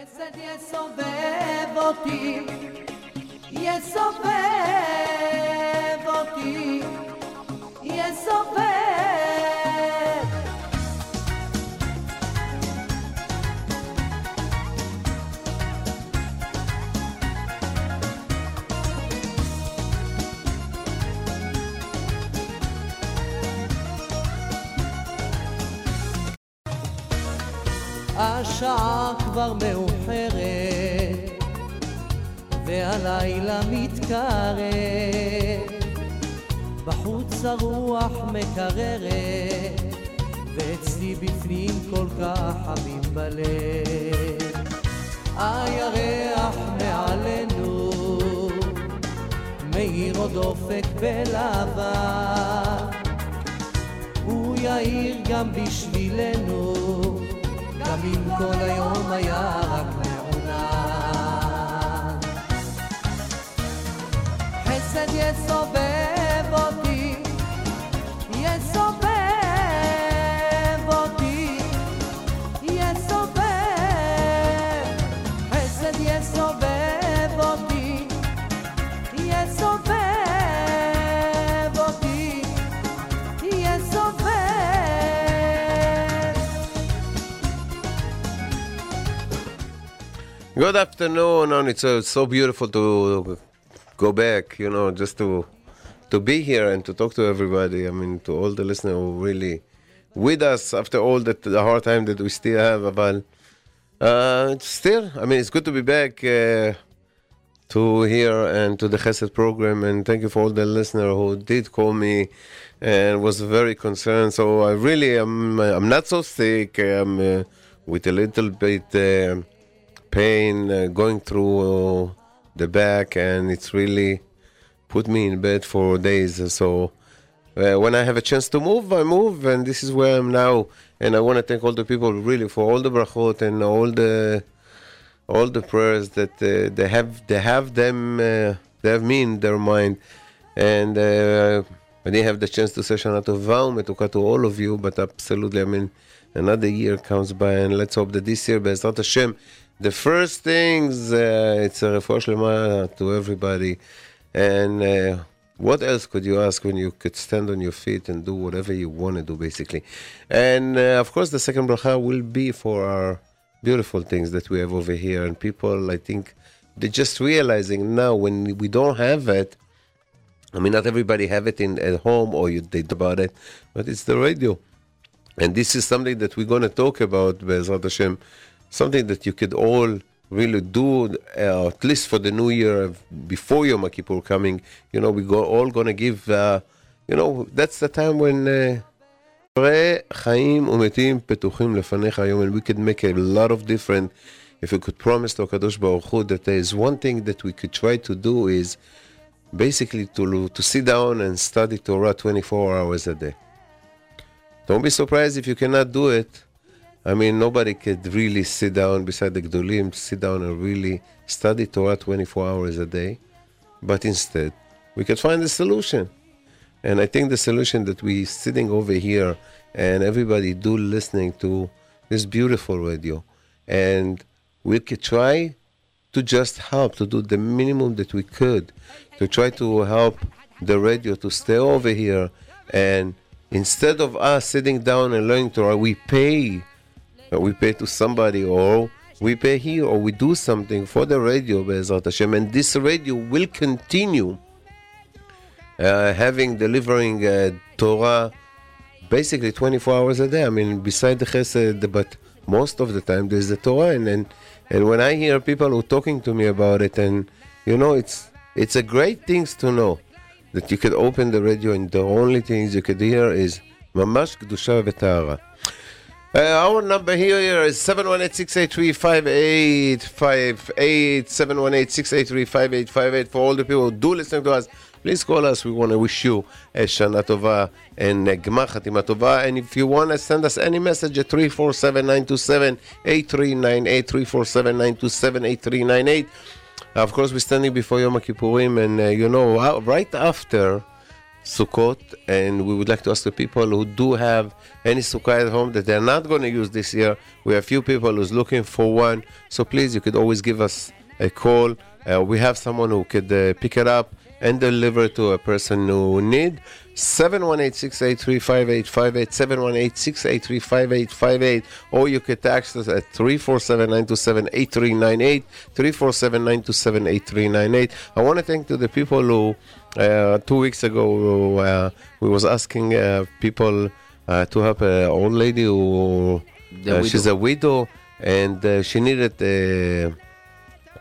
חסד יסובב אותי, יסובב השעה כבר מאוחרת והלילה מתקרב. בחוץ הרוח מקררת ואצלי בפנים כל כך חמים בלב. הירח מעלינו מאיר עוד אופק בלבן. הוא יאיר גם בשבילנו אם כל היום היה רק מעונן. חסד יסובב Good afternoon, and it's uh, so beautiful to go back, you know, just to to be here and to talk to everybody. I mean, to all the listeners who really with us after all that the hard time that we still have. But uh, still, I mean, it's good to be back uh, to here and to the Chesed program. And thank you for all the listener who did call me and was very concerned. So I really am. I'm not so sick. I'm uh, with a little bit. Pain uh, going through uh, the back and it's really put me in bed for days. So uh, when i have a chance to move i move and this is where i'm now. And i want to thank all the people really for all the brachot and all the all the prayers that uh, they have they have them uh, they have me in their mind. And uh, I didn't have the chance to say Shana Tova Metuka to all of you, but absolutely, I mean, another year comes by, and let's hope that this year, Be'ezrat Hashem, the first things, uh, it's a shlema to everybody. And uh, what else could you ask when you could stand on your feet and do whatever you want to do, basically? And uh, of course, the second bracha will be for our beautiful things that we have over here. And people, I think, they're just realizing now when we don't have it, I mean, not everybody have it in at home or you did about it, but it's the radio. And this is something that we're going to talk about, Be'ezrat Hashem, something that you could all really do, uh, at least for the new year, before Yom Kippur coming. You know, we go all going to give, uh, you know, that's the time when... Uh, דברי חיים ומתים פתוחים לפניך היום, and we could make a lot of different, if we could promise to הקדוש ברוך הוא, that there is one thing that we could try to do is basically to, to sit down and study Torah 24 hours a day. Don't be surprised if you cannot do it. I mean, nobody could really sit down beside the Gdolim, sit down and really study Torah 24 hours a day. But instead, we could find a solution. And I think the solution that we sitting over here and everybody do listening to this beautiful radio. And we could try to just help, to do the minimum that we could, to try to help the radio to stay over here. And instead of us sitting down and learning Torah, we pay. We pay to somebody, or we pay here, or we do something for the radio, Be'ezrat Hashem. And this radio will continue uh, having, delivering uh, Torah basically 24 hours a day. I mean, beside the chesed, but most of the time there's the Torah, and and, and when I hear people who talking to me about it, and you know, it's it's a great things to know that you could open the radio and the only things you could hear is mamash kedusha v'tahara. Uh, our number here, is 718-683-5858, 718-683-5858. For all the people who do listen to us, please call us. We want to wish you a Shana Tova and a Gmar Tova. And if you want to send us any message at 347-927-8398, 347-927-8398. Of course, we're standing before Yom Kippurim, and uh, you know, uh, right after Sukkot, and we would like to ask the people who do have any sukkah at home that they're not going to use this year. We have few people who's looking for one, so please, you could always give us a call. Uh, we have someone who could uh, pick it up and deliver it to a person who need. 718-683-5858, 718-683-5858, or you could text us at 347-927-8398, 347-927-8398. I want to thank to the people who uh, two weeks ago uh, we was asking uh, people uh, to help an old lady who uh, she's a widow and uh, she needed a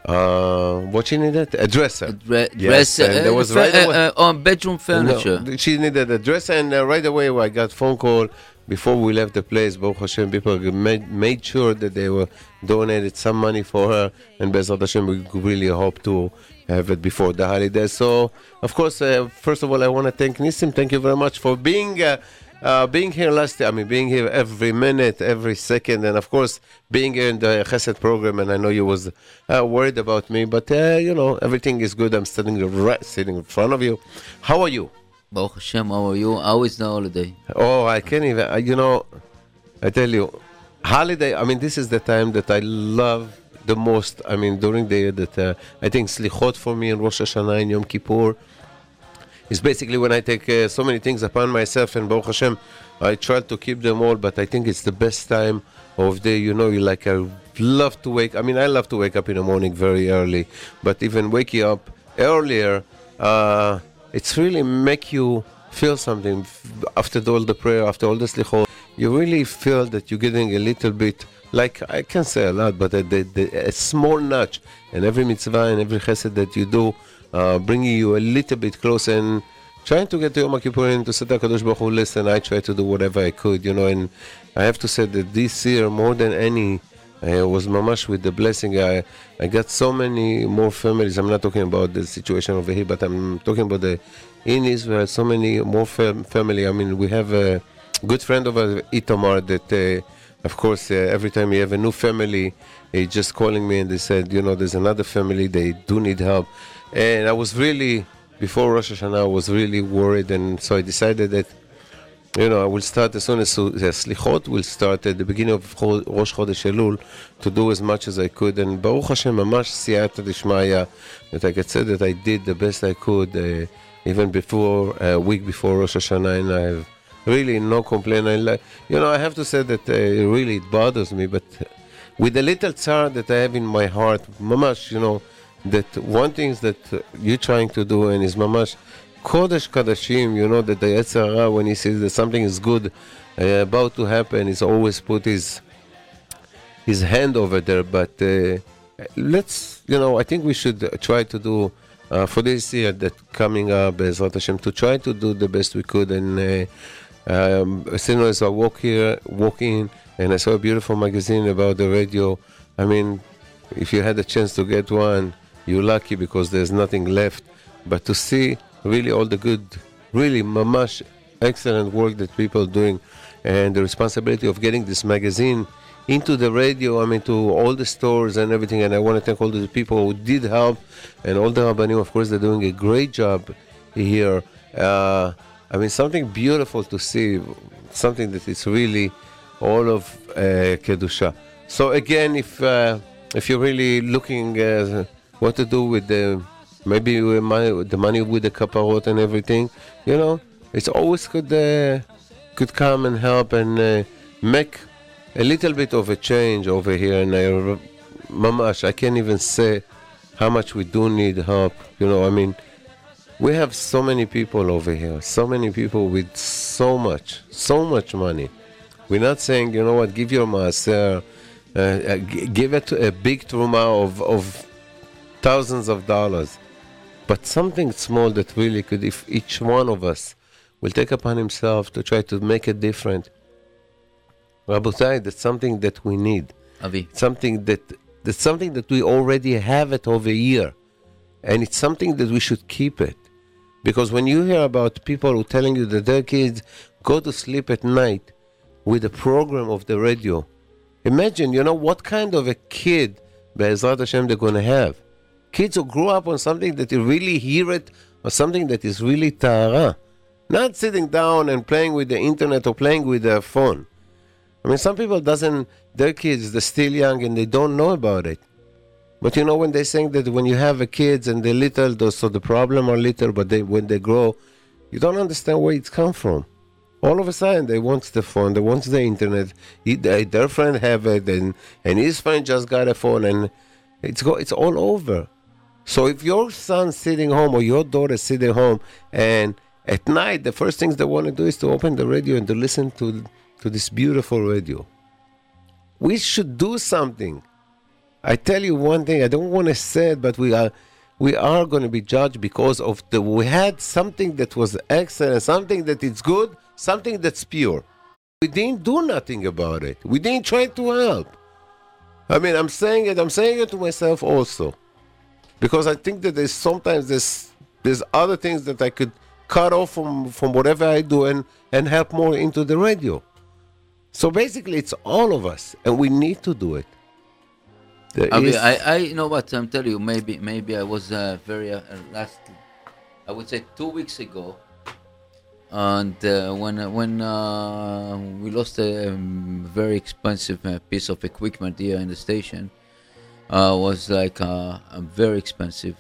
uh, what she needed a dresser. Dre- Yes, dress, and there was uh, right uh, away- uh, on bedroom furniture. No, she needed a dresser, and uh, right away I got phone call before we left the place. Baruch Hashem, people made, made sure that they were donated some money for her, and Bezrat Hashem, we really hope to have it before the holidays. So, of course, uh, first of all, I want to thank Nissim. Thank you very much for being. Uh, uh, being here last year, I mean, being here every minute, every second, and of course, being here in the Chesed program. And I know you was uh, worried about me, but uh, you know, everything is good. I'm standing right, sitting in front of you. How are you? Baruch Hashem, how are you? How is the holiday? Oh, I can't even. I- You know, I tell you, holiday. I mean, this is the time that I love the most. I mean, during the year that uh, I think Slichot for me and Rosh Hashanah and Yom Kippur is basically when I take uh, so many things upon myself. And Baruch Hashem, I try to keep them all. But I think it's the best time of day. You know, you like I love to wake. I mean, I love to wake up in the morning very early. But even waking up earlier, uh, it's really make you feel something after all the prayer, after all the slichot. You really feel that you're getting a little bit, like I can say a lot, but a, the, a small nudge, and every mitzvah and every chesed that you do, uh, bringing you a little bit closer and trying to get to Yom Kippur and to say to Kadosh Baruch Hu, listen, I try to do whatever I could, you know, and I have to say that this year, more than any, I was mamash with the blessing. I, I got so many more families. I'm not talking about the situation over here, but I'm talking about the in Israel. So many more fam- family. I mean, we have a good friend of ours, Itamar, that uh, of course uh, every time you have a new family, he just calling me and they said, you know, there's another family. They do need help, and I was really before Rosh Hashanah. I was really worried, and so I decided that you know, I will start as soon as the Slichot will start at the beginning of Rosh Chodesh Elul to do as much as I could. And Baruch Hashem, mamash siyata dishmaya, that I could say that I did the best I could, uh, even before, a week before Rosh Hashanah, and I have really no complaint. I like, you know, I have to say that uh, really it bothers me, but with the little tsar that I have in my heart, mamash, you know, that one thing that you're trying to do and is mamash Kodesh Kadashim, you know that the Yetzer when he says that something is good uh, about to happen, he's always put his his hand over there. But uh, let's, you know, I think we should try to do uh, for this year that coming up, Bezrat Hashem, to try to do the best we could. And uh, um, as soon as I walk here, walk in, and I saw a beautiful magazine about the radio. I mean, if you had a chance to get one, you're lucky because there's nothing left. But to see really all the good, really mamash excellent work that people are doing, and the responsibility of getting this magazine into the radio, I mean, to all the stores and everything. And I want to thank all the people who did help, and all the Rabbanim, of course, they're doing a great job here. Uh, I mean, something beautiful to see, something that is really all of uh, Kedusha. So again, if uh, if you're really looking uh, what to do with the maybe with money, the money with the kaparot and everything, you know, it's always could uh, could come and help and uh, make a little bit of a change over here. And I, mamash, I can't even say how much we do need help. You know, I mean, we have so many people over here, so many people with so much, so much money. We're not saying, you know what, give your maaser, uh, uh, g- give it a big truma of, of thousands of dollars, but something small that really could, if each one of us will take upon himself to try to make it different. Rabotai, that's something that we need Avi. something that that's something that we already have it over here and it's something that we should keep it because when you hear about people who telling you that their kids go to sleep at night with a program of the radio imagine you know what kind of a kid Be'ezrat Hashem they're going to have kids who grew up on something that you really hear it or something that is really tahara not sitting down and playing with the internet or playing with their phone. I mean, some people doesn't. Their kids, they're still young and they don't know about it. But you know, when they're saying that when you have a kids and they're little, so the problem are little, but they when they grow, you don't understand where it's come from. All of a sudden, they want the phone, they want the internet. He, they, their friend have it, and and his friend just got a phone, and it's go, it's all over. So if your son sitting home or your daughter sitting home, and at night the first things they want to do is to open the radio and to listen to to this beautiful radio. We should do something. I tell you one thing. I don't want to say it, but we are we are going to be judged because of the we had something that was excellent, something that is good, something that's pure. We didn't do nothing about it. We didn't try to help. I mean, I'm saying it. I'm saying it to myself also, because I think that there's sometimes there's there's other things that I could cut off from from whatever I do and and help more into the radio. So basically, it's all of us, and we need to do it. There I, mean, I, I you know what I'm telling you. Maybe maybe I was uh, very uh, last. I would say two weeks ago, and uh, when uh, when uh, we lost a um, very expensive uh, piece of equipment here in the station, uh, was like uh, very expensive,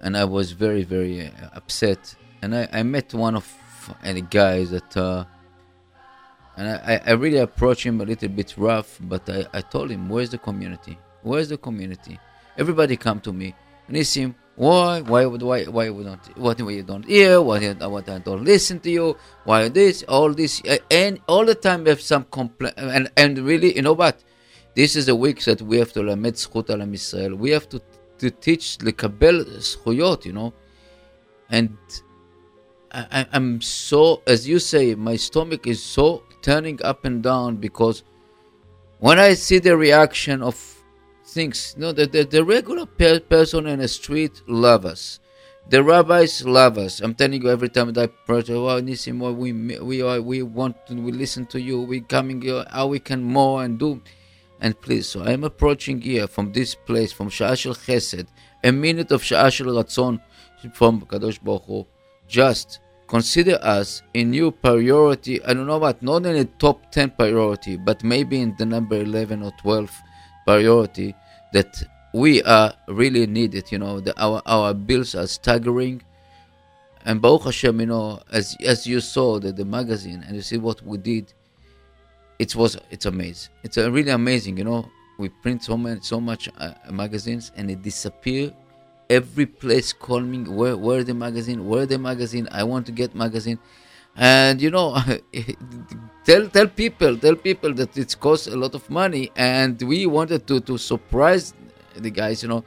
and I was very very uh, upset. And I, I met one of the guys that. Uh, and I, I- I really approached him a little bit rough, but I, I told him, where's the community? Where's the community? Everybody come to me. Nissim, why? Why would why why would not? What why you don't hear? Why I, what I don't listen to you? Why this? All this and all the time we have some complaint. And and really, you know what? This is a week that we have to lamed zchut al Israel. We have to to teach lekabel zchuyot. You know, and I, I'm so as you say, my stomach is so turning up and down because when I see the reaction of things. No, the, the, the regular pe- person in the street love us. The rabbis love us. I'm telling you every time that I pray, oh, Nisimo, oh, we, we, are, we want to we listen to you. we coming here, how we can more and do. And please, so I'm approaching here from this place, from Sha'ashel Chesed, a minute of Sha'ashel Ratzon from Kadosh Baruch Hu. Just consider us a new priority. I don't know what, not in the top 10 priority, but maybe in the number 11 or 12 priority that we are really needed. You know, the, our, our bills are staggering. And Baruch Hashem, you know, as, as you saw the, the magazine and you see what we did, it was it's amazing. It's uh, really amazing. You know, we print so many so much uh, magazines and it disappear. Every place calling where where the magazine where the magazine I want to get magazine, and you know, tell tell people tell people that it costs a lot of money and we wanted to to surprise the guys. You know,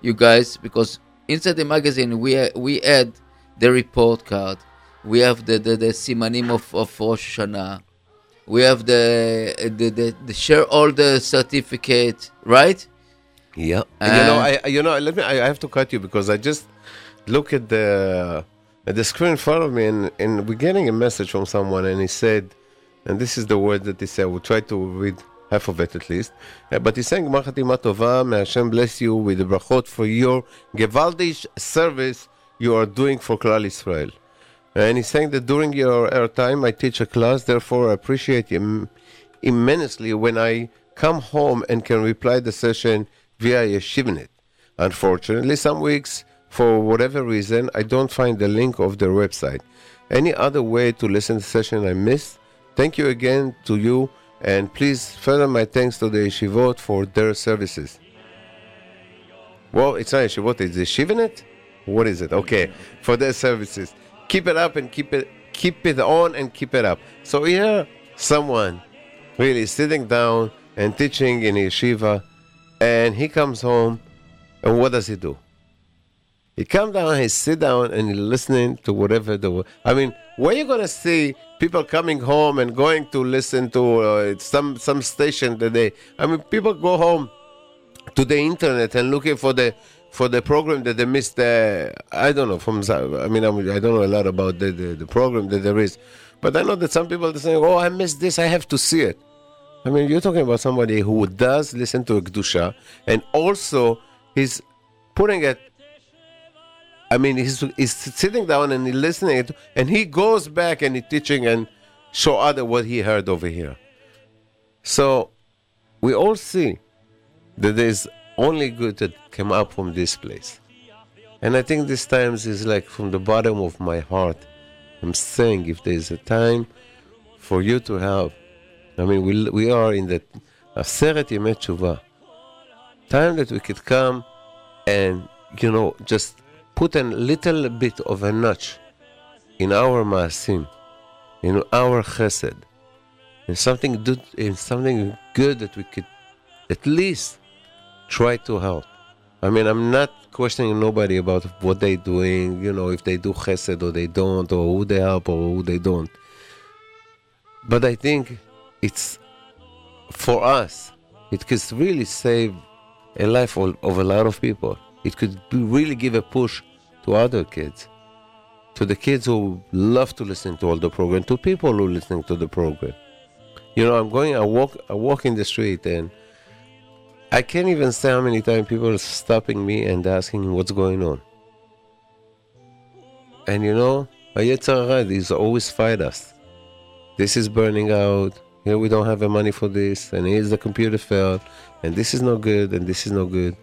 you guys because inside the magazine we we add the report card, we have the the, the simanim of of Rosh Hashanah we have the the the, the shareholder certificate, right? Yeah. And you know, I you know, let me. I I have to cut you because I just look at the at the screen in front of me, and and we're getting a message from someone, and he said, and this is the word that he said. We'll try to read half of it at least. Uh, but he's saying, "גמר חתימה טובה, may Hashem bless you with the brachot for your gewaldish service you are doing for Klal Israel." And he's saying that during your airtime, I teach a class, therefore I appreciate him immensely when I come home and can reply the session via Yeshivnet. Unfortunately, some weeks, for whatever reason, I don't find the link of their website. Any other way to listen to session I missed? Thank you again to you, and please further my thanks to the Yeshivot for their services. Well, it's not Yeshivot, it's Yeshivnet? What is it? Okay, for their services. Keep it up and keep it keep it on and keep it up. So here, someone really sitting down and teaching in yeshiva, and he comes home, and what does he do? He come down, he sit down, and he listening to whatever the. I mean, where you gonna see people coming home and going to listen to uh, some some station today? I mean, people go home to the internet and looking for the for the program that they missed. Uh, I don't know from. I mean, I'm, I don't know a lot about the, the the program that there is, but I know that some people are saying, "Oh, I missed this. I have to see it." I mean, you're talking about somebody who does listen to Kedusha and also he's putting it I mean, he's, he's sitting down and he's listening, to- and he goes back and he's teaching and show other what he heard over here. So we all see that there's only good that came up from this place. And I think this times is like from the bottom of my heart. I'm saying if there's a time for you to help, I mean, we, we are in the עשרת ימי תשובה. Time that we could come and, you know, just put a little bit of a notch in our maasim, in our chesed, in something good, in something good that we could at least try to help. I mean, I'm not questioning nobody about what they're doing, you know, if they do chesed or they don't, or who they help or who they don't. But I think it's for us, it could really save a life of, of a lot of people. It could be, really give a push to other kids, to the kids who love to listen to all the program, to people who listening to the program. You know, I'm going, I walk, I walk in the street and I can't even say how many times people are stopping me and asking what's going on. And you know, Yetzer Hara is always fight us. This is burning out. Here we don't have the money for this, and here's the computer failed, and this is not good, and this is not good.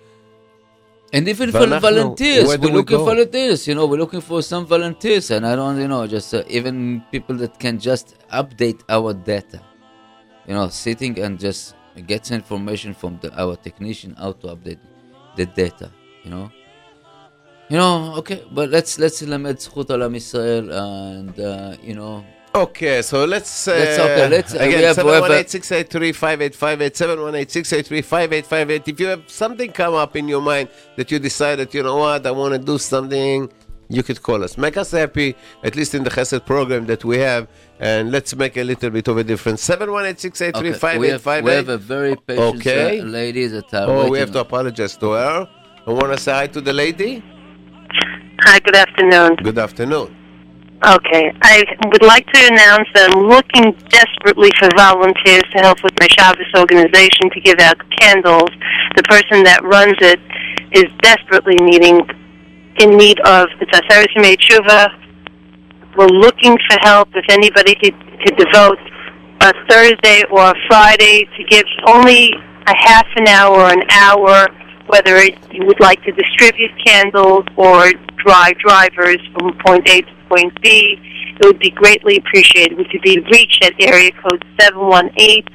And even for ואנחנו- volunteers, where do we're we looking go? for volunteers. You know, we're looking for some volunteers, and I don't, you know, just uh, even people that can just update our data. You know, sitting and just get information from the, our technician how to update the data. You know. You know, okay, but let's let's ללמד זכות על עם ישראל, and uh, you know, Okay, so let's. Uh, Let's- okay, let's- uh, again, have- we have a- 718-683-5858, 718-683-5858. If you have something come up in your mind that you decided, you know what, I want to do something, you could call us. Make us happy, at least in the Chesed program that we have, and let's make a little bit of a difference. 718-683-5858. we have, a very patient Okay. uh, lady that are Oh, we waiting have to apologize to her. I want to say hi to the lady. Hi, good afternoon. Good afternoon. Okay, I would like to announce that I'm looking desperately for volunteers to help with my Shabbos organization to give out candles. The person that runs it is desperately needing, in need of, it's Aseret Yemei. We're looking for help if anybody could, could devote a Thursday or a Friday to give only a half an hour or an hour, whether you would like to distribute candles or drive drivers from point A to point B. It would be greatly appreciated. We could be reached at area code 718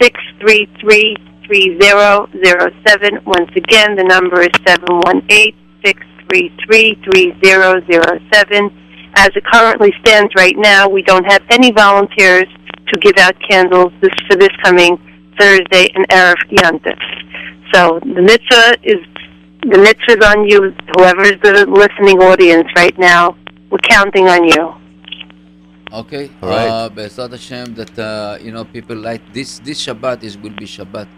633 3007. Once again, the number is 718 633 3007. As it currently stands right now, we don't have any volunteers to give out candles this, for this coming Thursday and Erev Yontif. So the mitzvah is the mitzvah is on you. Whoever is the listening audience right now, we're counting on you. Okay. All right. Uh, Be'ezrat Hashem, that uh, you know people like this. This Shabbat is will be Shabbat,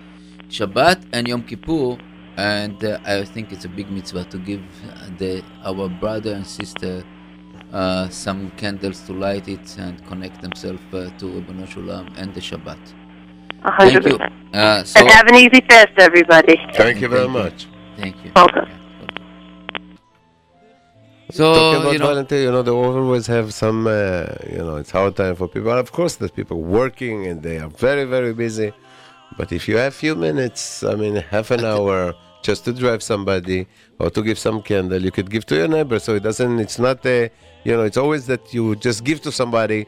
Shabbat and Yom Kippur, and uh, I think it's a big mitzvah to give the our brother and sister uh, some candles to light it and connect themselves uh, to Ribono Shulam and the Shabbat. A Thank hundred you. percent. Uh, so And have an easy fest, everybody. Thank you very much. thank you. Welcome. So Talking about you know, volunteer, you know, they always have some, uh, you know, it's hard time for people. Of course, there's people working and they are very, very busy. But if you have few minutes, I mean, half an hour just to drive somebody or to give some candle, you could give to your neighbor. So it doesn't, it's not a, you know, it's always that you just give to somebody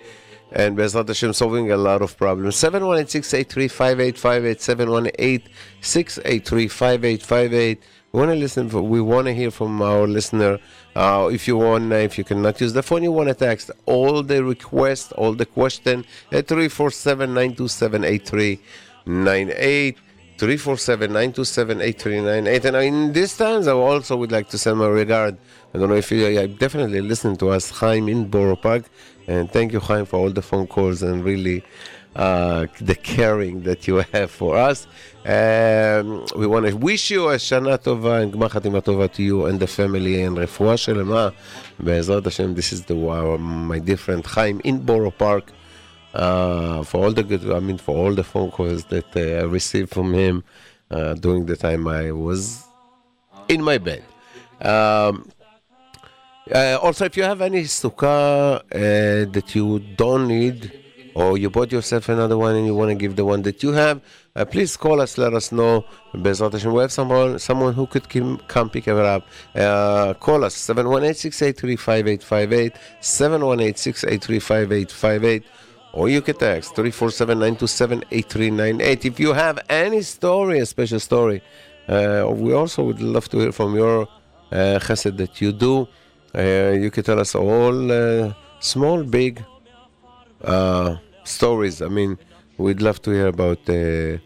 and Bezrat Hashem solving a lot of problems. 718-683-5858, 718-683-5858. We want to listen. For, we want to hear from our listener. Uh, if you want, if you cannot use the phone, you want to text all the requests, all the question at 347-927-8398. 347-927-8398. And in these times, I also would like to send my regard. I don't know if you I definitely listen to us, Chaim in Borough Park. And thank you, Chaim, for all the phone calls and really uh, the caring that you have for us. Um, we want to wish you a Shana Tova and Gmar Chatima Tova to you and the family and Refuah Shelema. Be'ezrat Hashem, this is the our, my dear friend Chaim in Borough Park. Uh, for all the good, I mean, for all the phone calls that uh, I received from him uh, during the time I was in my bed. Um, Uh, also, if you have any sukkah that you don't need, or you bought yourself another one and you want to give the one that you have, uh, please call us. Let us know. Bezrat Hashem, we have someone, someone who could kim, come pick it up. Uh, call us 718-683-5858, 718-683-5858, or you can text 347-927-8398. If you have any story, a special story, uh, we also would love to hear from your uh, chesed that you do. Uh, you can tell us all uh, small, big uh, stories. I mean, we'd love to hear about uh,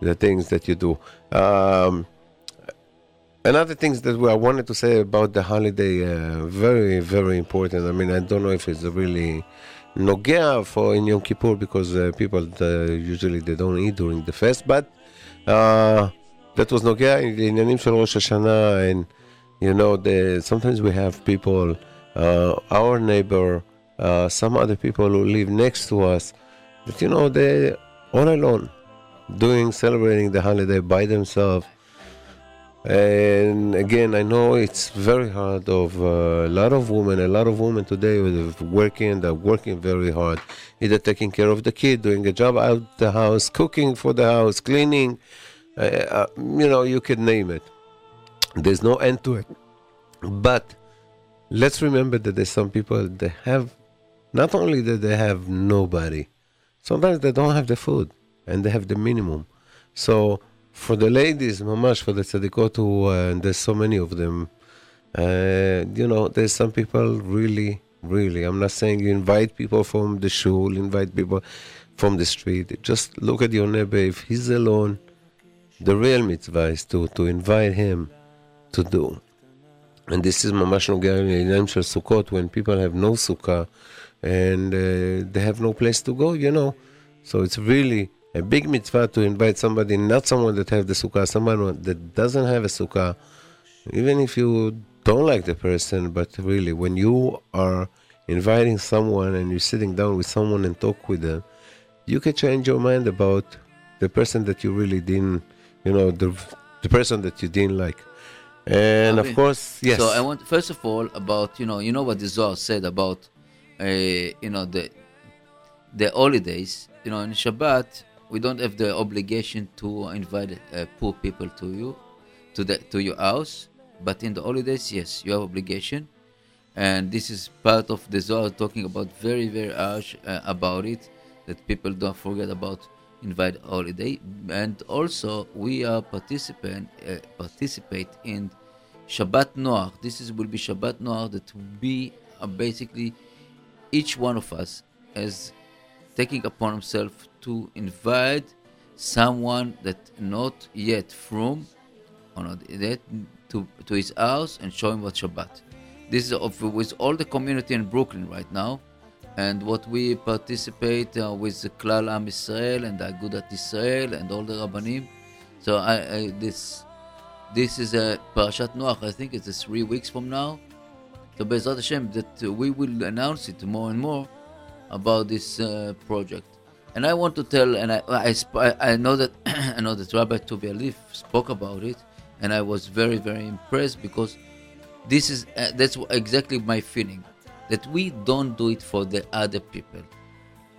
the things that you do. Um, another things that we, I wanted to say about the holiday, uh, very, very important. I mean, I don't know if it's really nogea for in Yom Kippur because uh, people uh, usually they don't eat during the fast, but uh, that was nogea in the עניינים של ראש השנה and you know the, sometimes we have people uh, our neighbor uh, some other people who live next to us that you know they all alone doing celebrating the holiday by themselves and again i know it's very hard of uh, a lot of women a lot of women today working they're working very hard either taking care of the kid doing a job out the house cooking for the house cleaning uh, uh, you know you could name it. There's no end to it. But let's remember that there's some people that have not only that they have nobody sometimes they don't have the food and they have the minimum. So for the ladies, mamash, for the tzaddikot who uh, there's so many of them. Uh, you know, there's some people really, really. I'm not saying you invite people from the shul, invite people from the street. Just look at your neighbor. If he's alone, the real mitzvah is to, to invite him to do. And this is mamash nogayim shel sukkot when people have no sukkah and uh, they have no place to go, you know. So it's really a big mitzvah to invite somebody, not someone that have the sukkah, someone that doesn't have a sukkah, even if you don't like the person, but really when you are inviting someone and you're sitting down with someone and talk with them, you can change your mind about the person that you really didn't you know the the person that you didn't like. And of course yes. So I want first of all about you know you know what the Zohar said about uh, you know the the holidays. You know in Shabbat we don't have the obligation to invite uh, poor people to you to the to your house, but in the holidays yes you have obligation, and this is part of the Zohar talking about very very harsh uh, about it that people don't forget about invite holiday and also we are participant uh, participate in Shabbat Noach. This is will be Shabbat Noach that we are basically each one of us is taking upon himself to invite someone that not yet from or not yet to to his house and show him what Shabbat. This is of, with all the community in Brooklyn right now, and what we participate uh, with the Klal Am Israel and Agudat Israel and all the Rabbanim. So I, I this this is a Parashat Noach. I think it's three weeks from now. So Bezrat Hashem, that we will announce it more and more about this uh, project. And I want to tell, and I I, I know that I know that Rabbi Tovia Leaf spoke about it, and I was very very impressed because this is uh, that's exactly my feeling that we don't do it for the other people.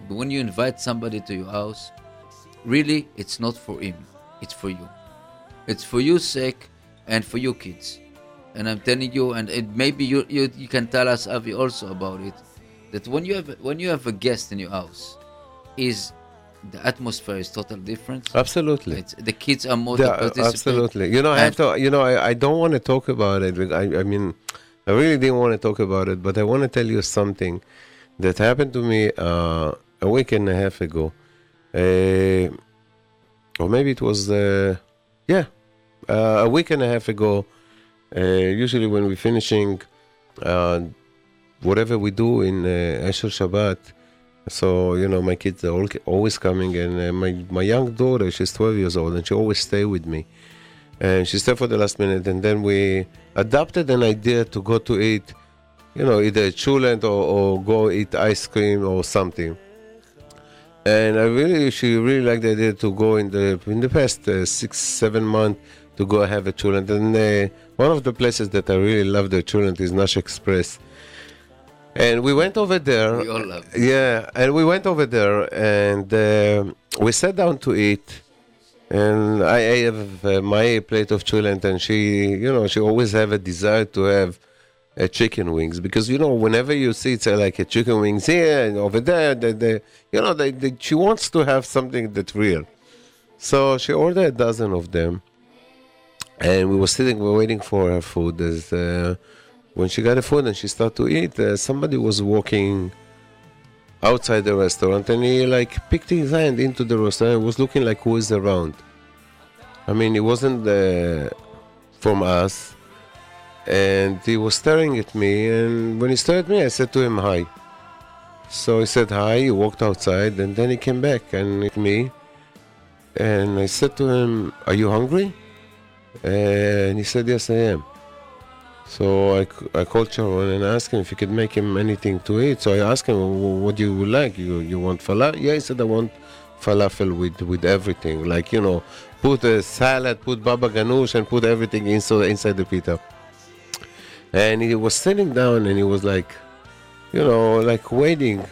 When you invite somebody to your house, really it's not for him, it's for you. It's for your sake and for your kids. And I'm telling you, and it, maybe you, you you can tell us Avi also about it, that when you have when you have a guest in your house, is the atmosphere is totally different. absolutely It's, the kids are more Yeah, absolutely. You know, I have to. You know, I, I don't want to talk about it. I, I mean, I really didn't want to talk about it, but I want to tell you something that happened to me uh, a week and a half ago, uh, or maybe it was, uh, yeah, uh, a week and a half ago. Uh, usually, when we're finishing uh, whatever we do in uh, Asher Shabbat, so you know, my kids are always coming, and uh, my my young daughter, she's 12 years old, and she always stay with me. And she stayed for the last minute, and then we adopted an idea to go to eat, you know, either chulent or, or go eat ice cream or something. And I really, she really liked the idea to go in the in the past uh, six seven months to go have a chulent. And uh, one of the places that I really love the chulent is Nash Express. And we went over there. We all love it. Yeah, and we went over there and uh, we sat down to eat. And I have uh, my plate of chulent, and she, you know, she always have a desire to have uh, chicken wings because you know whenever you see it's uh, like a chicken wings here and over there, they, they, you know, they, they, she wants to have something that's real. So she ordered a dozen of them, and we were sitting, we were waiting for her food. As uh, when she got the food and she started to eat, uh, somebody was walking outside the restaurant, and he like picked his hand into the restaurant. and was looking like who is around. I mean, it wasn't uh, from us, and he was staring at me. And when he stared at me, I said to him hi. So he said hi. He walked outside, and then he came back and with me. And I said to him, "Are you hungry?" And he said, "Yes, I am." So I, I called Sharon and asked him if he could make him anything to eat. So I asked him, "What do you like? You you want falafel?" Yeah, he said, "I want falafel with with everything. Like you know, put a salad, put baba ganoush, and put everything inside inside the pita." And he was sitting down and he was like, you know, like waiting,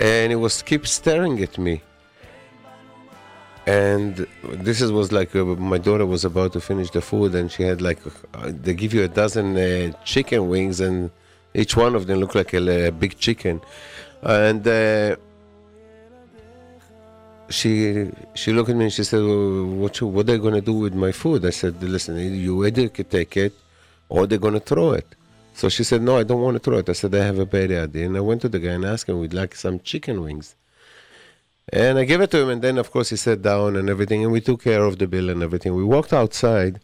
and he was keep staring at me. And this is, was like uh, my daughter was about to finish the food, and she had like uh, they give you a dozen uh, chicken wings, and each one of them looked like a, a big chicken, and uh, she she looked at me and she said, well, "What you, what are they gonna do with my food?" I said, "Listen, you either can take it, or they're gonna throw it." So she said, "No, I don't want to throw it." I said, "I have a bad idea," and I went to the guy and asked him, "We'd like some chicken wings." And I gave it to him, and then of course he sat down and everything, and we took care of the bill and everything. We walked outside,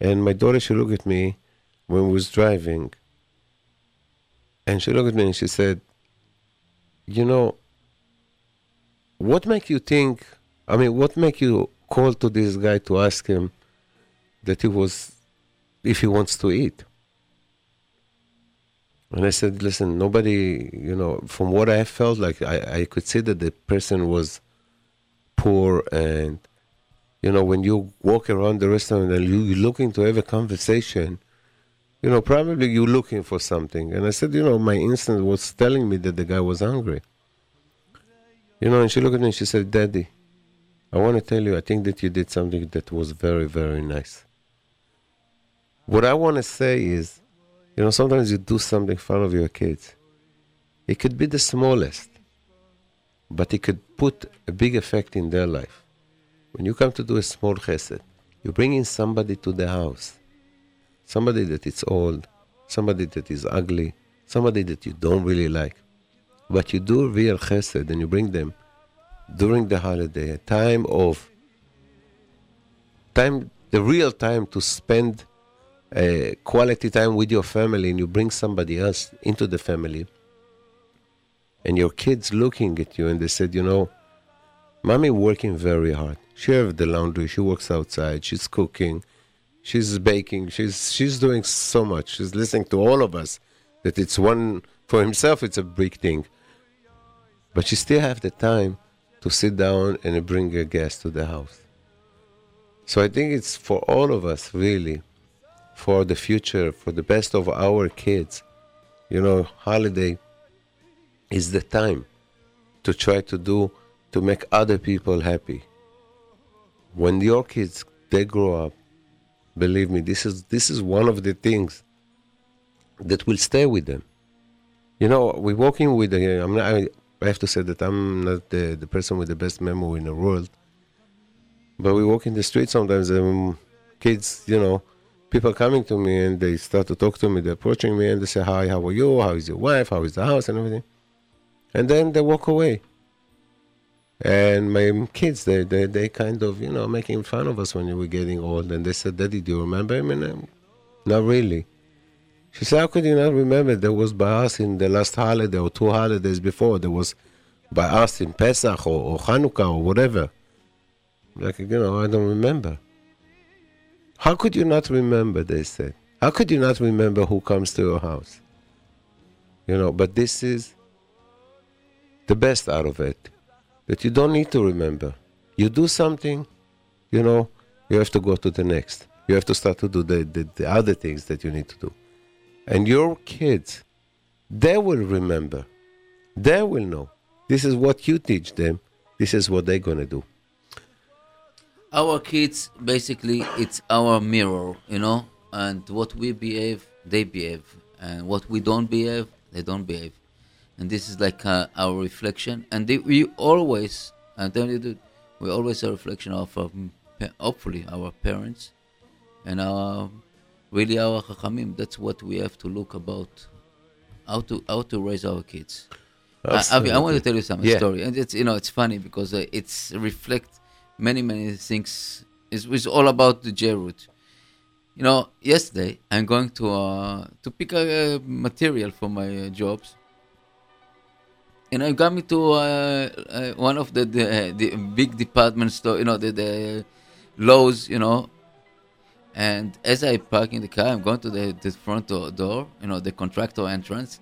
and my daughter she looked at me when we was driving, and she looked at me and she said, "You know, what make you think? I mean, what make you call to this guy to ask him that he was, if he wants to eat?" And I said, listen, nobody, you know, from what I felt like, I, I could see that the person was poor. And, you know, when you walk around the restaurant and you, you're looking to have a conversation, you know, probably you're looking for something. And I said, you know, my instinct was telling me that the guy was hungry. You know, and she looked at me and she said, Daddy, I want to tell you, I think that you did something that was very, very nice. What I want to say is, you know, sometimes you do something in front of your kids. It could be the smallest, but it could put a big effect in their life. When you come to do a small chesed, you bring in somebody to the house, somebody that is old, somebody that is ugly, somebody that you don't really like. But you do real chesed and you bring them during the holiday, a time of time, the real time to spend uh, quality time with your family and you bring somebody else into the family and your kids looking at you and they said you know mommy working very hard. She have the laundry. She works outside. She's cooking. She's baking. She's she's doing so much. She's listening to all of us that it's one for himself it's a big thing. But she still have the time to sit down and bring a guest to the house. So i think it's for all of us really for the future, for the best of our kids. You know, holiday is the time to try to do to make other people happy. When your kids they grow up, believe me, this is this is one of the things that will stay with them. You know, we're working with the. I'm not, I, I have to say that I'm not the, the person with the best memory in the world. But we walk in the street sometimes, and kids, you know, people coming to me and they start to talk to me, they're approaching me and they say, Hi, how are you? How is your wife? How is the house and everything? And then they walk away. And my kids, they, they, they kind of, you know, making fun of us when we were getting old. And they said, Daddy, do you remember him? And I'm, not really. She said, How could you not remember? There was by us in the last holiday or two holidays before. There was by us in Pesach or, or Hanukkah or whatever. Like, you know, I don't remember. How could you not remember? They said. How could you not remember who comes to your house? You know, but this is the best out of it. That you don't need to remember. You do something, you know, you have to go to the next. You have to start to do the, the, the other things that you need to do. And your kids, they will remember. They will know. This is what you teach them. This is what they're going to do. Our kids basically it's our mirror you know? And what we behave they behave. And what we don't behave they don't behave. And this is like uh, our reflection. And they, we always and then it- we always a reflection of um, hopefully our parents. And our really our chachamim that's what we have to look about. How to how to raise our kids. I, Avi, I want to tell you some Yeah. story, and it's you know it's funny because uh, it's reflect many many things. It's, it's all about the J root. You know, yesterday I'm going to uh, to pick a uh, material for my uh, jobs, and I got me to uh, uh, one of the the, the big department store. You know, the the Lowe's. You know, and as I park in the car, I'm going to the, the front door. You know, the contractor entrance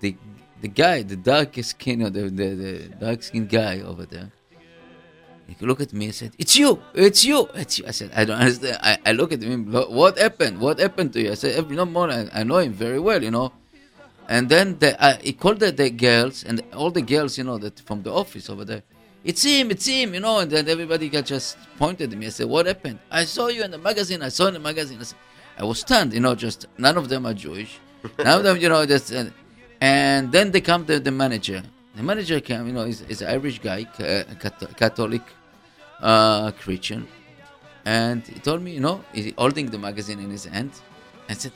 the the guy, the dark skin, the, the, the dark skinned guy over there, he looked at me and said, "It's you, it's you, it's you." I said, "I don't understand." I, I look at him. "What- happened? What happened to you? I said, "Every no more. I, I know him very well, you know." And then the, uh, he called the, the girls and all the girls, you know, that from the office over there. It's him, it's him, you know. And then everybody got just pointed at me. I said, "What happened?" I saw you in the magazine. I saw in the magazine. I, said, I was stunned, you know. Just none of them are Jewish. None of them, you know, just. Uh, and then they come to the manager. The manager came, you know, he's, is an Irish guy, cat- Catholic uh, Christian, and he told me, you know, he holding the magazine in his hand. I said,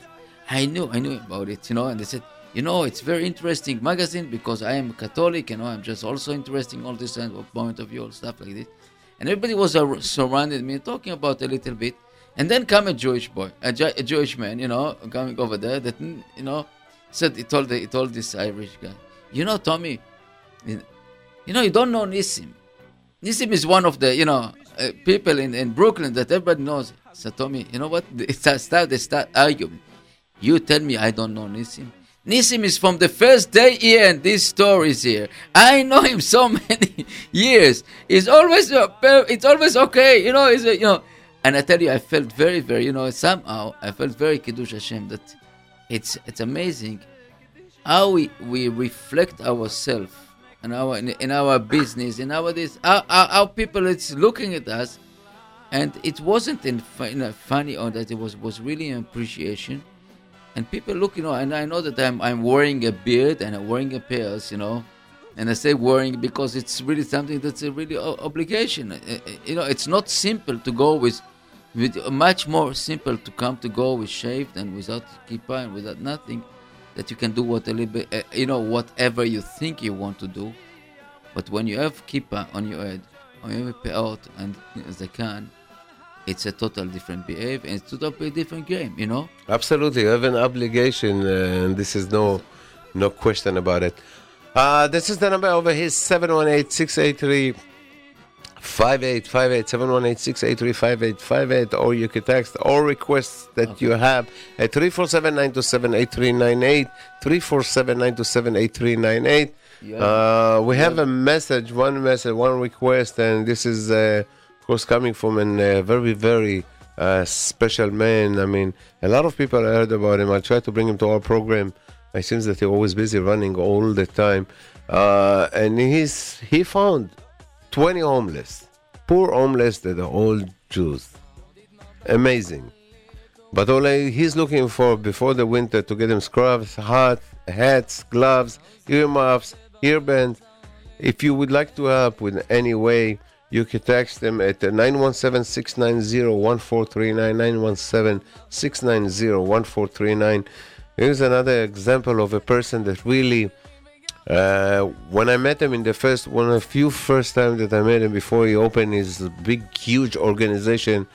I knew, I knew about it, you know. And they said, you know, it's very interesting magazine because I am Catholic, you know. I'm just also interested in all this kind of point of view, all stuff like this. And everybody was ar- surrounded me, talking about a little bit. And then come a Jewish boy, a, Jewish man, you know, coming over there. That you know, said he told the, he told this Irish guy, you know, Tommy, you know, you don't know Nissim. Nissim is one of the, you know, uh, people in, in Brooklyn that everybody knows. So Tommy, you know what? They start, they start arguing. You tell me I don't know Nissim. Nissim is from the first day here and this story is here. I know him so many years. It's always, uh, it's always okay, you know. It's, uh, you know. And I tell you, I felt very, very, you know, somehow I felt very kiddush Hashem that it's it's amazing how we, we reflect ourselves in our in, in our business in our this how, how, how people it's looking at us and it wasn't in, funny or that it was was really an appreciation. And people look you know and i know that i'm i'm wearing a beard and i'm wearing a pairs you know. And i say wearing because it's really something that's a really obligation. You know it's not simple to go with with much more simple to come to go with shaved and without kippah and without nothing that you can do what a little bit uh, you know whatever you think you want to do but when you have kippah on your head or you have peot and zakan it's a total different behave and it's a totally different game you know Absolutely, you have an obligation, uh, and this is no, no question about it. Uh, this is the number over here: 718-683. 5858 or you can text all requests that you have at 347 927 8398 347 927 8398 uh, we have a message one message one request and this is uh, of course coming from a uh, very very uh, special man. I mean a lot of people heard about him. I'll try to bring him to our program. It seems that he's always busy running all the time. Uh, and he's he found 20 homeless, poor homeless that are all Jews. Amazing. But all he's looking for before the winter to get him scrubs, hats, hats, gloves, earmuffs, earbands. If you would like to help with any way, you can text them at 917-690-1439, 917-690-1439. Here's another example of a person that really uh, when I met him in the first one of the few first time that I met him before he opened his big huge organization,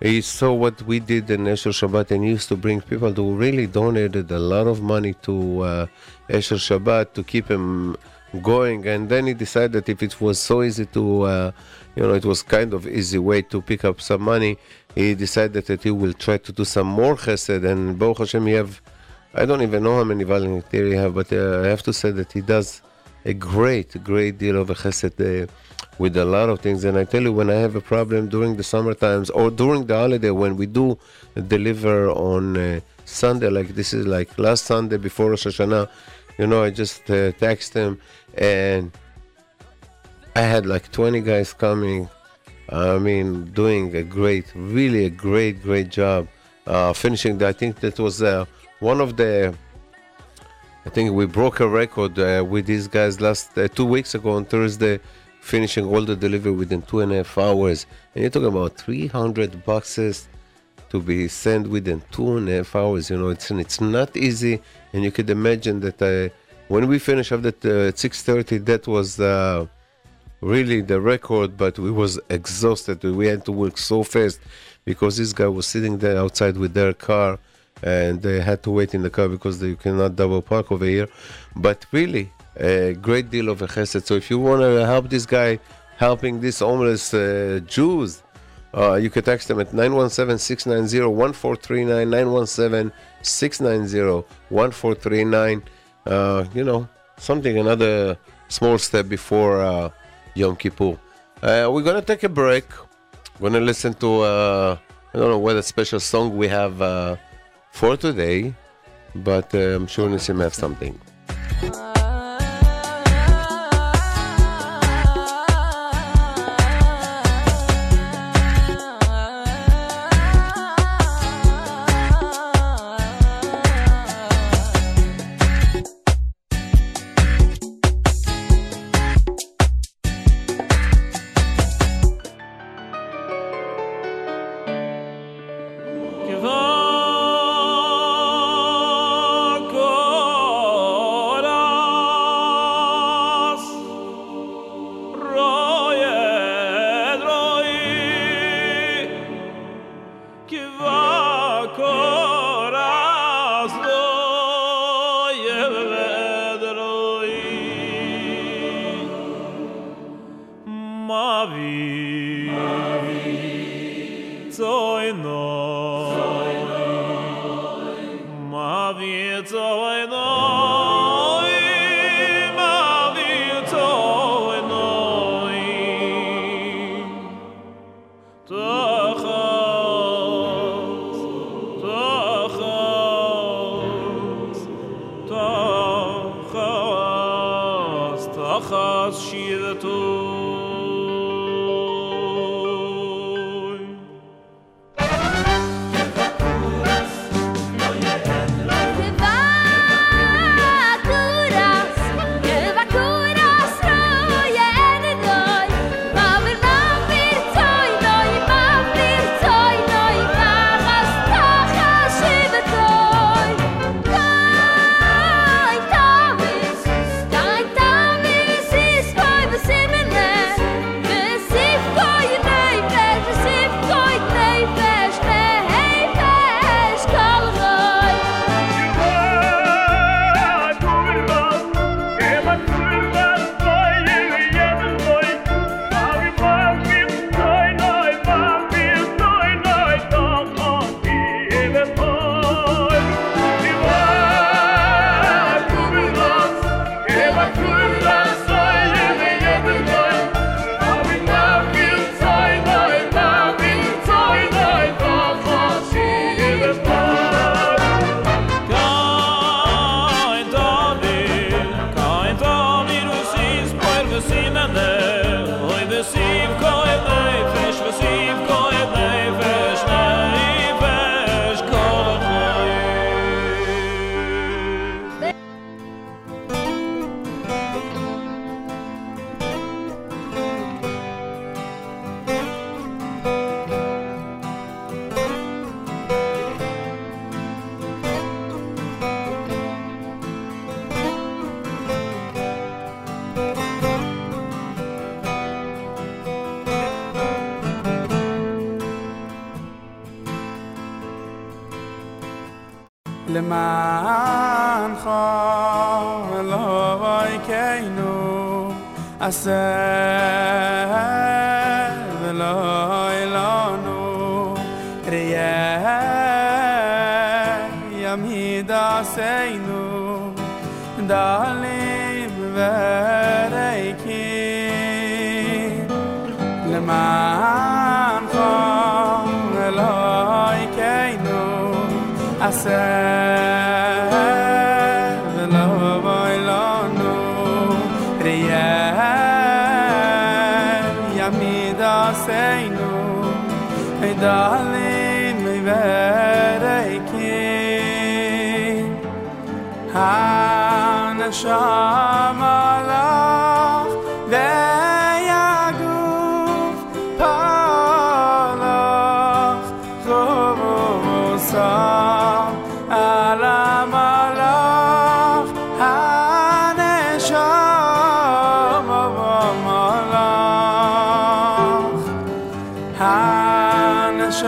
he saw what we did in Esher Shabbat and used to bring people who really donated a lot of money to uh, Esher Shabbat to keep him going. And then he decided that if it was so easy to, uh, you know, it was kind of easy way to pick up some money. He decided that he will try to do some more chesed. And Baruch Hashem, he have I don't even know how many volunteers he have, but uh, I have to say that he does a great, great deal of a chesed uh, with a lot of things. And I tell you, when I have a problem during the summer times or during the holiday, when we do deliver on uh, Sunday, like this is like last Sunday before Rosh Hashanah, you know, I just uh, text them and I had like 20 guys coming. I mean, doing a great, really a great, great job. Uh, finishing, the, I think that was uh, one of the I think we broke a record uh, with these guys last uh, two weeks ago on Thursday, finishing all the delivery within two and a half hours. And you're talking about 300 boxes to be sent within two and a half hours. You know, it's it's not easy, and you could imagine that uh, when we finished up at uh, 6:30, that was uh, really the record. But we was exhausted. We had to work so fast because this guy was sitting there outside with their car and they had to wait in the car because they cannot double park over here. But really, a great deal of a chesed. So if you want to help this guy helping these homeless uh, Jews, uh, you can text them at 917-690-1439, 917-690-1439. Uh, you know, something, another small step before uh, Yom Kippur. Uh, we're going to take a break. We're going to listen to, I don't know what a special song we have for today, but uh, I'm sure Nissim have something. זוי נאָ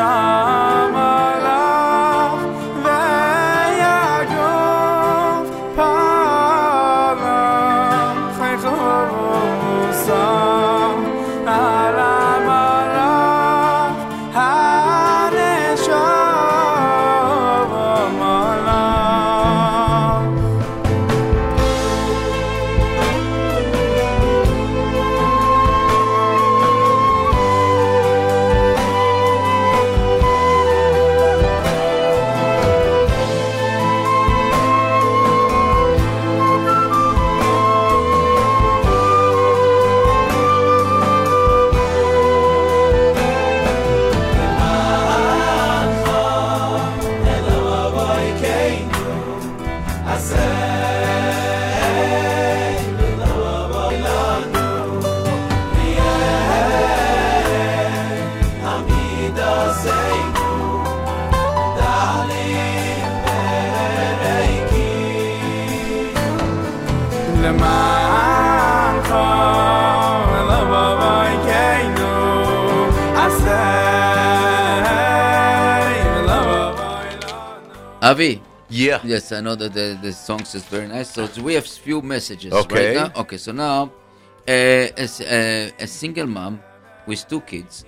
heart. Avi. Yeah. Yes, I know that the, the songs is very nice. So we have few messages Okay. right now. Okay, so now, uh, as uh, a single mom with two kids,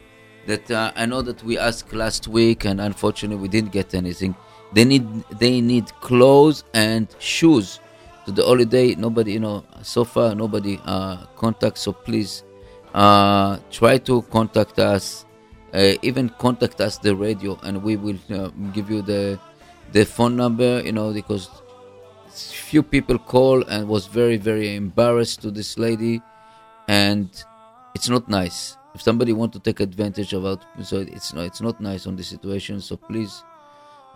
that uh, I know that we asked last week, and unfortunately we didn't get anything. They need they need clothes and shoes to the holiday. Nobody, you know, so far nobody uh, contacts. So please, uh, try to contact us. Uh, even contact us the radio, and we will uh, give you the the phone number. You know, because few people call and was very very embarrassed to this lady, and it's not nice. If somebody want to take advantage of it, so it's not it's not nice on the situation. So please,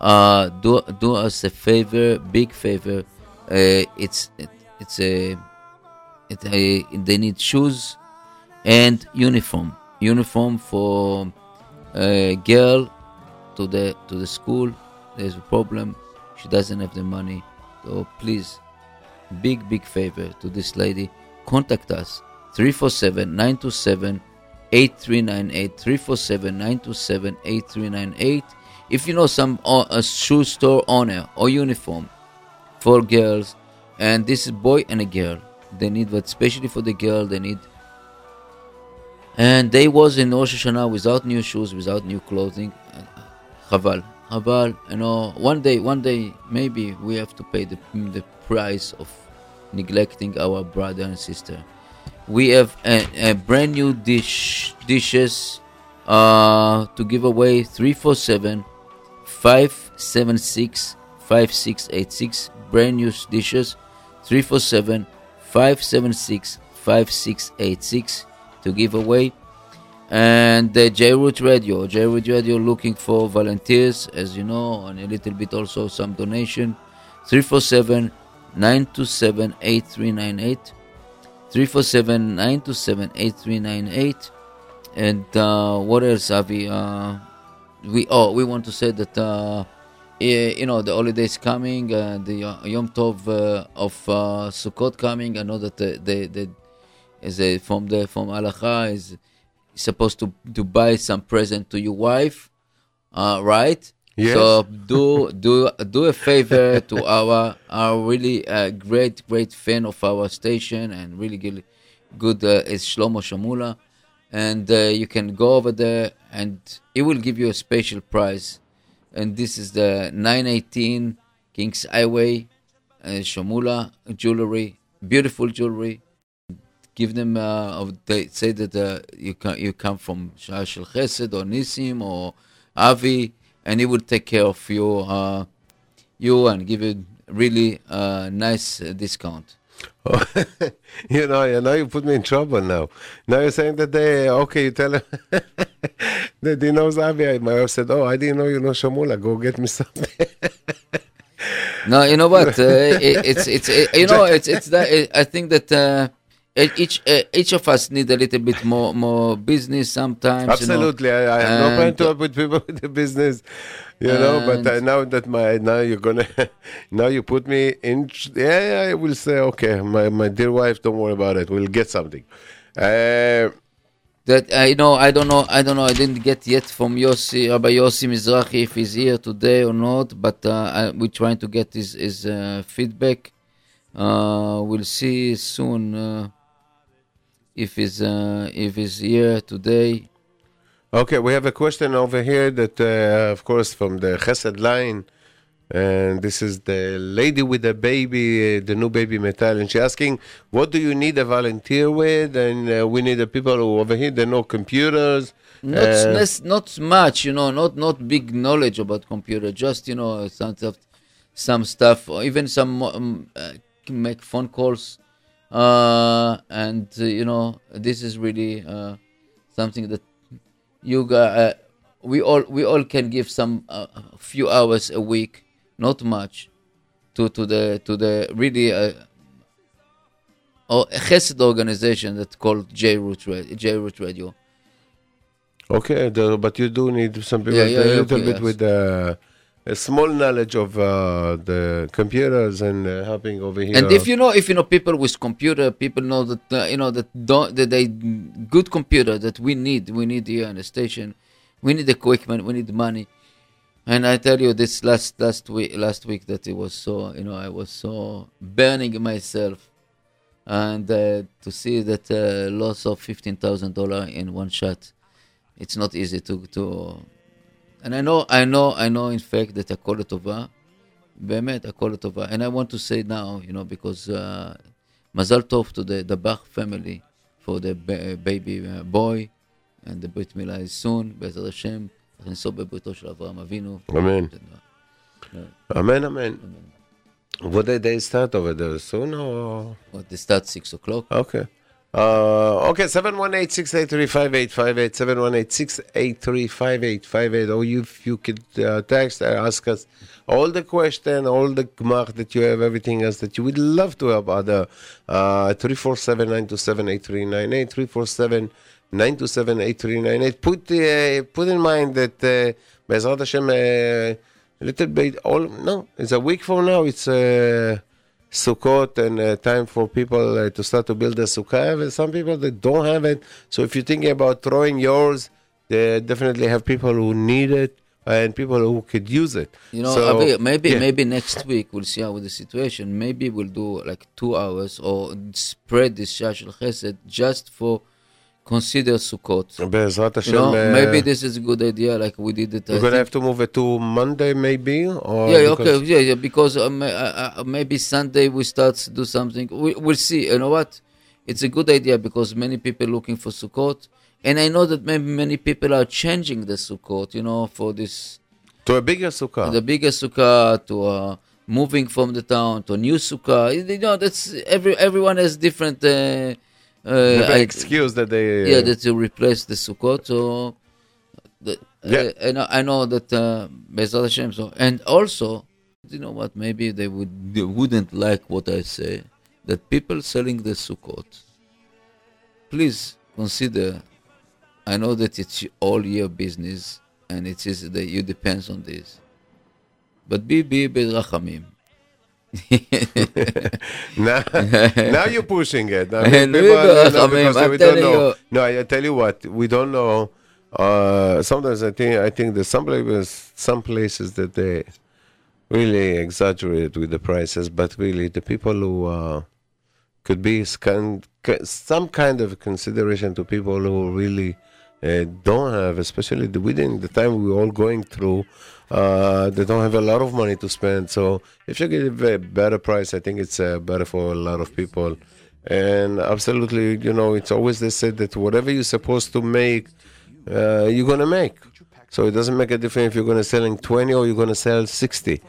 uh, do do us a favor, big favor. Uh, it's it, it's a it, a they need shoes and uniform uniform for a girl to the to the school there's a problem she doesn't have the money so please big big favor to this lady. Contact us 347 927 8398 347 927 8398 if you know some uh, a shoe store owner or uniform for girls and this is boy and a girl they need but especially for the girl they need and they was in Rosh Hashanah without new shoes, without new clothing. Uh, Chaval, Chaval, you know, one day, one day, maybe we have to pay the the price of neglecting our brother and sister. We have a, a brand new dish dishes uh, to give away 347 576 5686 brand new dishes 347 576 5686 to give away and the J-Root Radio. J-Root Radio looking for volunteers as you know and a little bit also some donation. 347 927 8398 347 927 8398 and uh, what else Avi uh, we oh we want to say that uh, eh, you know the holidays coming uh, the uh, Yom Tov uh, of uh, Sukkot coming. I know that the the, the is a, from the from Halacha is supposed to to buy some present to your wife uh, right? Yes. so do do do a favor to our our really uh, great great fan of our station and really good good uh, is Shlomo Shamula and uh, you can go over there and it will give you a special prize. And this is the 918 Kings Highway uh, Shamula jewelry beautiful jewelry give them uh, they say that uh, you come you come from Shah Shel Chesed or Nissim or Avi, and he will take care of you uh, you and give you really uh, nice uh, discount. you know, you know, you put me in trouble now. Now you're saying that they, okay, you tell him that he knows Avi. My wife said, oh, I didn't know you know Shamula. Go get me something. No, you know what? Uh, it, it's it's it, you know it's it's that it, I think that uh, each uh, each of us need a little bit more more business sometimes. Absolutely. I, I have no problem And- to with people with the business, you know, but uh, And- now that my, now you're gonna, now you put me in, yeah, yeah, I will say, okay, my, my dear wife, don't worry about it. We'll get something. Uh, That I know, I don't know, I don't know. I didn't get yet from Yossi, Rabbi Yossi Mizrahi if he's here today or not. But uh, I, we're trying to get his his uh, feedback. Uh, we'll see soon uh, if he's uh, if he's here today. Okay, we have a question over here that, uh, of course, from the Chesed line, and this is the lady with the baby, uh, the new baby metal, and she's asking, what do you need a volunteer with? And uh, we need the people who over here, they know computers. Not uh, less, not much, you know, not not big knowledge about computer. Just you know, some stuff, some stuff, or even some um, uh, make phone calls, uh, and uh, you know, this is really uh, something that you got. Uh, we all we all can give some uh, a few hours a week, not much, to to the to the really. Uh, a chesed organization that's called J Root Radio, J Root Radio. Okay, the, but you do need some people Yeah, yeah, a little okay, bit yes. with uh, a small knowledge of uh, the computers and uh, helping over here. And if you know, if you know people with computer, people know that uh, you know that don't that they good computer that we need, we need here in the station, we need equipment, we need money. And I tell you, this last last week, last week that it was so, you know, I was so burning myself, and uh, to see that uh, loss of fifteen thousand dollar in one shot, it's not easy to to. And I know, I know, I know. In fact, that הכל לטובה. באמת, הכל לטובה. And I want to say now, you know, because uh, מזל טוב to the, Bach family for the ba- baby uh, boy, and the ברית מילה is soon, בעזרת השם, נכנסו בבריתו של אברהם אבינו. Amen. Amen, amen. What did they start over there? Soon or? What, they start 6 o'clock. Okay. Uh, okay, 718-683-5858, 718-683-5858, or you, you could uh, text and ask us all the question, all the gmach that you have, everything else that you would love to help other, uh, 347-927-8398, 347-927-8398. Put, uh, put in mind that, uh, Bezrat Hashem, uh, little bit, all, no, it's a week from now, it's, uh, Sukkot and uh, time for people uh, to start to build a sukkah. And some people that don't have it. So if you're thinking about throwing yours, they definitely have people who need it and people who could use it. You know, So, maybe yeah. maybe next week we'll see how the situation. Maybe we'll do like two hours or spread this Shah Shel Chesed just for consider Sukkot. Hashem, You know, uh, maybe this is a good idea. Like we did it. We're gonna think- have to move it to Monday, maybe. Or yeah, okay, yeah, yeah. Because uh, ma- uh, uh, maybe Sunday we start to do something. We, we'll see. You know what? It's a good idea because many people looking for Sukkot, and I know that maybe many people are changing the Sukkot. You know, for this To a bigger sukkah. the bigger Sukkah to uh, moving from the town to a new Sukkah. You know, that's every everyone has different. Uh, uh, I- excuse that they. yeah, that you replace the Sukkot. So, the, Yeah. uh, I know, I know that uh, Hashem. So, and also, you know what? Maybe they would they wouldn't like what I say. That people selling the Sukkot. Please consider. I know that it's all your business, and it is that you depends on this. But be be berachamim. Now, now you're pushing it. I mean, we people, go, know, I mean, because we don't know. you. No, I tell you what, we don't know. Uh, sometimes I think I think there's some places, some places that they really exaggerate with the prices, but really the people who uh, could be s- kind, ki- some kind of consideration to people who really uh, don't have, especially the, within the time we're all going through. Uh, they don't have a lot of money to spend. So if you give a better price, I think it's uh, better for a lot of people. And absolutely, you know, it's always they said that whatever you're supposed to make, uh, you're gonna make. So it doesn't make a difference if you're gonna selling 20 or you're gonna sell 60.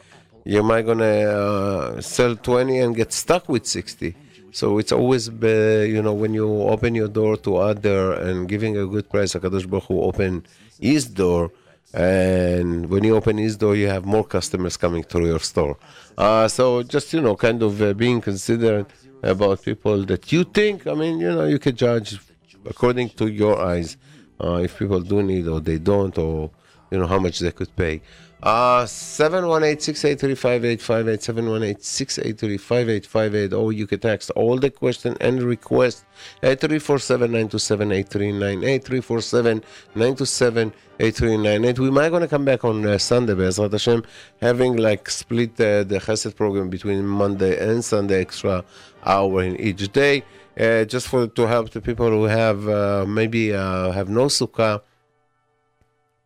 You might gonna uh, sell 20 and get stuck with 60. So it's always, be, you know, when you open your door to other and giving a good price, Hakadosh Baruch Hu open his door, and when you open his door, you have more customers coming through your store. Uh, so just you know, kind of uh, being considerate about people that you think. I mean, you know, you can judge according to your eyes uh, if people do need or they don't, or you know how much they could pay. Uh 718-683-5858, 718-683-5858, or you can text all the question and request at 347-927-8398, 347-927-8398. We might gonna come back on uh, Sunday, Bezrat Hashem, having like split uh, the Chesed program between Monday and Sunday, extra hour in each day, uh, just for to help the people who have uh, maybe uh, have no sukkah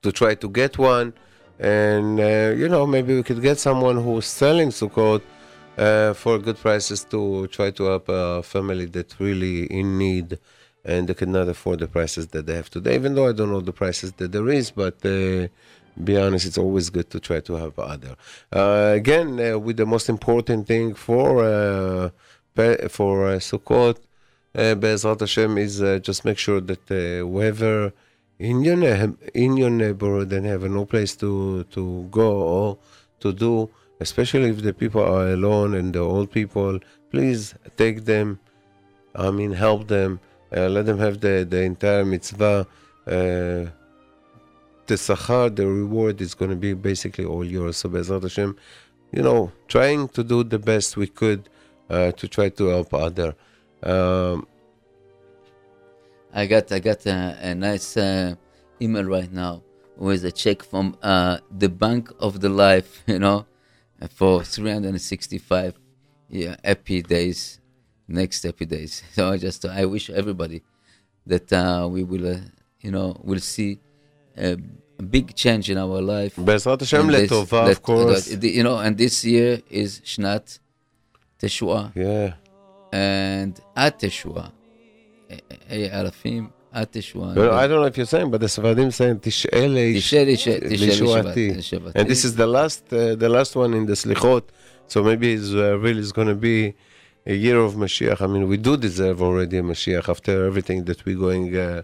to try to get one and uh, you know maybe we could get someone who's selling Sukkot uh, for good prices to try to help a family that really in need and they cannot afford the prices that they have today. Even though I don't know the prices that there is, but uh, be honest, it's always good to try to help other. Uh, again, uh, with the most important thing for uh, for uh, Sukkot, Be'ezrat Hashem is just make sure that whoever in your ne- in your neighborhood and have no place to to go or to do, especially if the people are alone and the old people, please take them. I mean, help them. Uh, let them have the the entire mitzvah. Uh, the sachar, the reward is going to be basically all yours. So Bezrat Hashem, you know, trying to do the best we could uh, to try to help other. Um, I got I got a, a nice uh, email right now with a check from uh, the Bank of the Life, you know, for 365 yeah, happy days, next happy days. So I just I wish everybody that uh, we will, uh, you know, will see a, a big change in our life. Bezrat Hashem And this- letova, that- of course. that- you know, and this year is Shnat Teshua. yeah. and at Teshua, Alafim, at Teshua. Well, I don't know if you're saying, but the Sephardim saying Tish'el Tisha Lishe- Tisha Lishuati. Lishuati. And this is the last, uh, the last one in the Slichot. So maybe it's uh, really is going to be a year of Mashiach. I mean, we do deserve already a Mashiach after everything that we're going uh,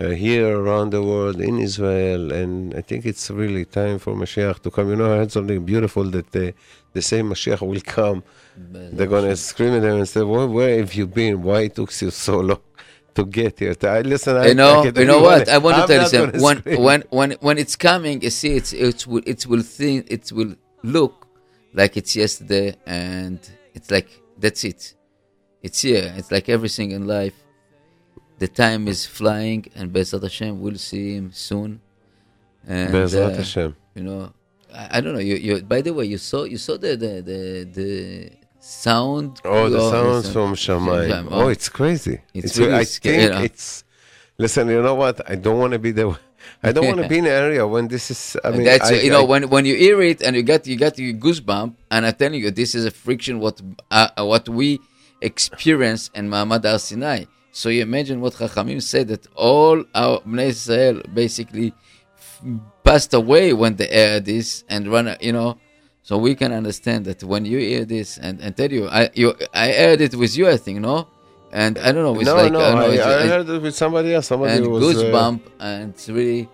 uh, here around the world in Israel. And I think it's really time for Mashiach to come. You know, I heard something beautiful that uh, they say Mashiach will come. They're going to scream at them and say, where, where have you been? Why it took you so long? To get here, I listen. I, You know, I you know what? I want to I'm tell you something. When, scream. when, when, when it's coming, you see, it's, it will, it will think, it will look like it's yesterday, and it's like that's it. It's here. It's like everything in life. The time is flying, and Bezrat Hashem, we'll see him soon. And, Be'ezrat uh, Hashem. you know I, I don't know you, you by the way you saw you saw the the the, the sound Oh, the sounds from. Shamayim. Oh, it's crazy. It's re- really I think you know. it's. Listen, you know what? I don't want to be there. I don't want to be in an area when this is. I mean, that's I, you know I- when when you hear it and you get you get your goosebump and I'm telling you this is a friction what uh, uh, what we experience in Ma'amad Har Sinai. So you imagine what Chachamim said that all our Bnei Israel basically passed away when they heard this and run you know. So we can understand that when you hear this and, and tell you I you I heard it with you I think no, and I don't know it's no, like no, I, know, I, it's- I I- heard it with somebody else. Somebody and was. uh, goosebump and it's really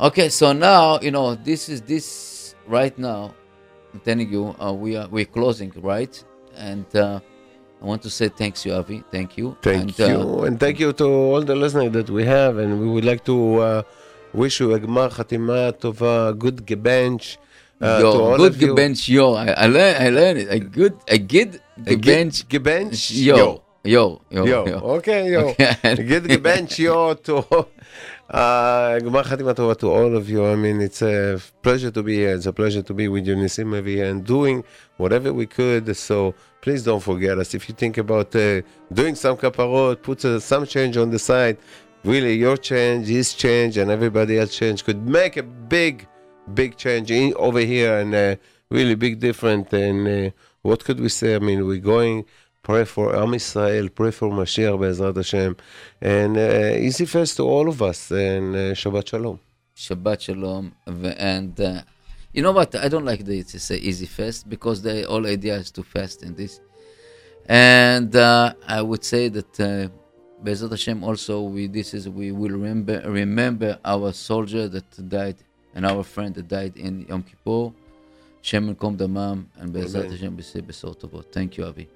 okay so now you know this is this right now i'm telling you uh, we are we're closing right and uh, i want to say thanks you avi thank you Thank and, uh, you, and thank you to all the listeners that we have, and we would like to uh, wish you a gmar chatima tova, good gebench. Uh, to yo, all good of you. bench yo I, I learned I learned it a good a good A bench ge- gebench, yo yo yo Yo, yo okay, yo. Okay. Get the bench, yo, to uh, גמר חתימה טובה to all of you. I mean, it's a pleasure to be here. It's a pleasure to be with you, Nisim over here, and doing whatever we could. So please don't forget us. If you think about uh, doing some kaparot, put uh, some change on the side. Really, your change, his change, and everybody else change could make a big, big change in, over here, and uh, really big difference. And uh, what could we say? I mean, we're going pray for Am Israel, pray for Mashiach Be'ezrat Hashem, and uh, easy fast to all of us, and uh, Shabbat Shalom. Shabbat Shalom. And uh, you know what? I don't like the, to say easy fast because the whole idea is to fast in this. And uh, I would say that uh, Bezrat Hashem also we this is we will remember remember our soldier that died and our friend that died in Yom Kippur. Shem Kom Damam and Bezrat Amen. Hashem B'sei Besor Tovot. Thank you, Avi.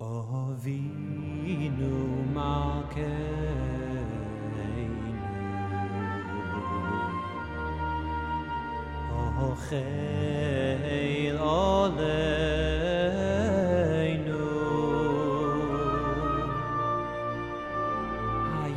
Avinu Malkeinu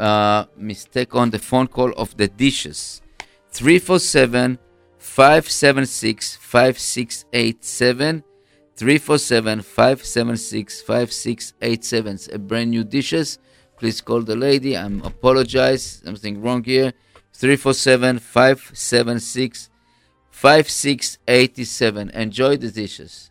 uh, mistake on the phone call of the dishes. 347 576 5687. 347 576 5687. It's a brand new dishes. Please call the lady. I'm apologize. Something wrong here. 347 576 5687. Enjoy the dishes.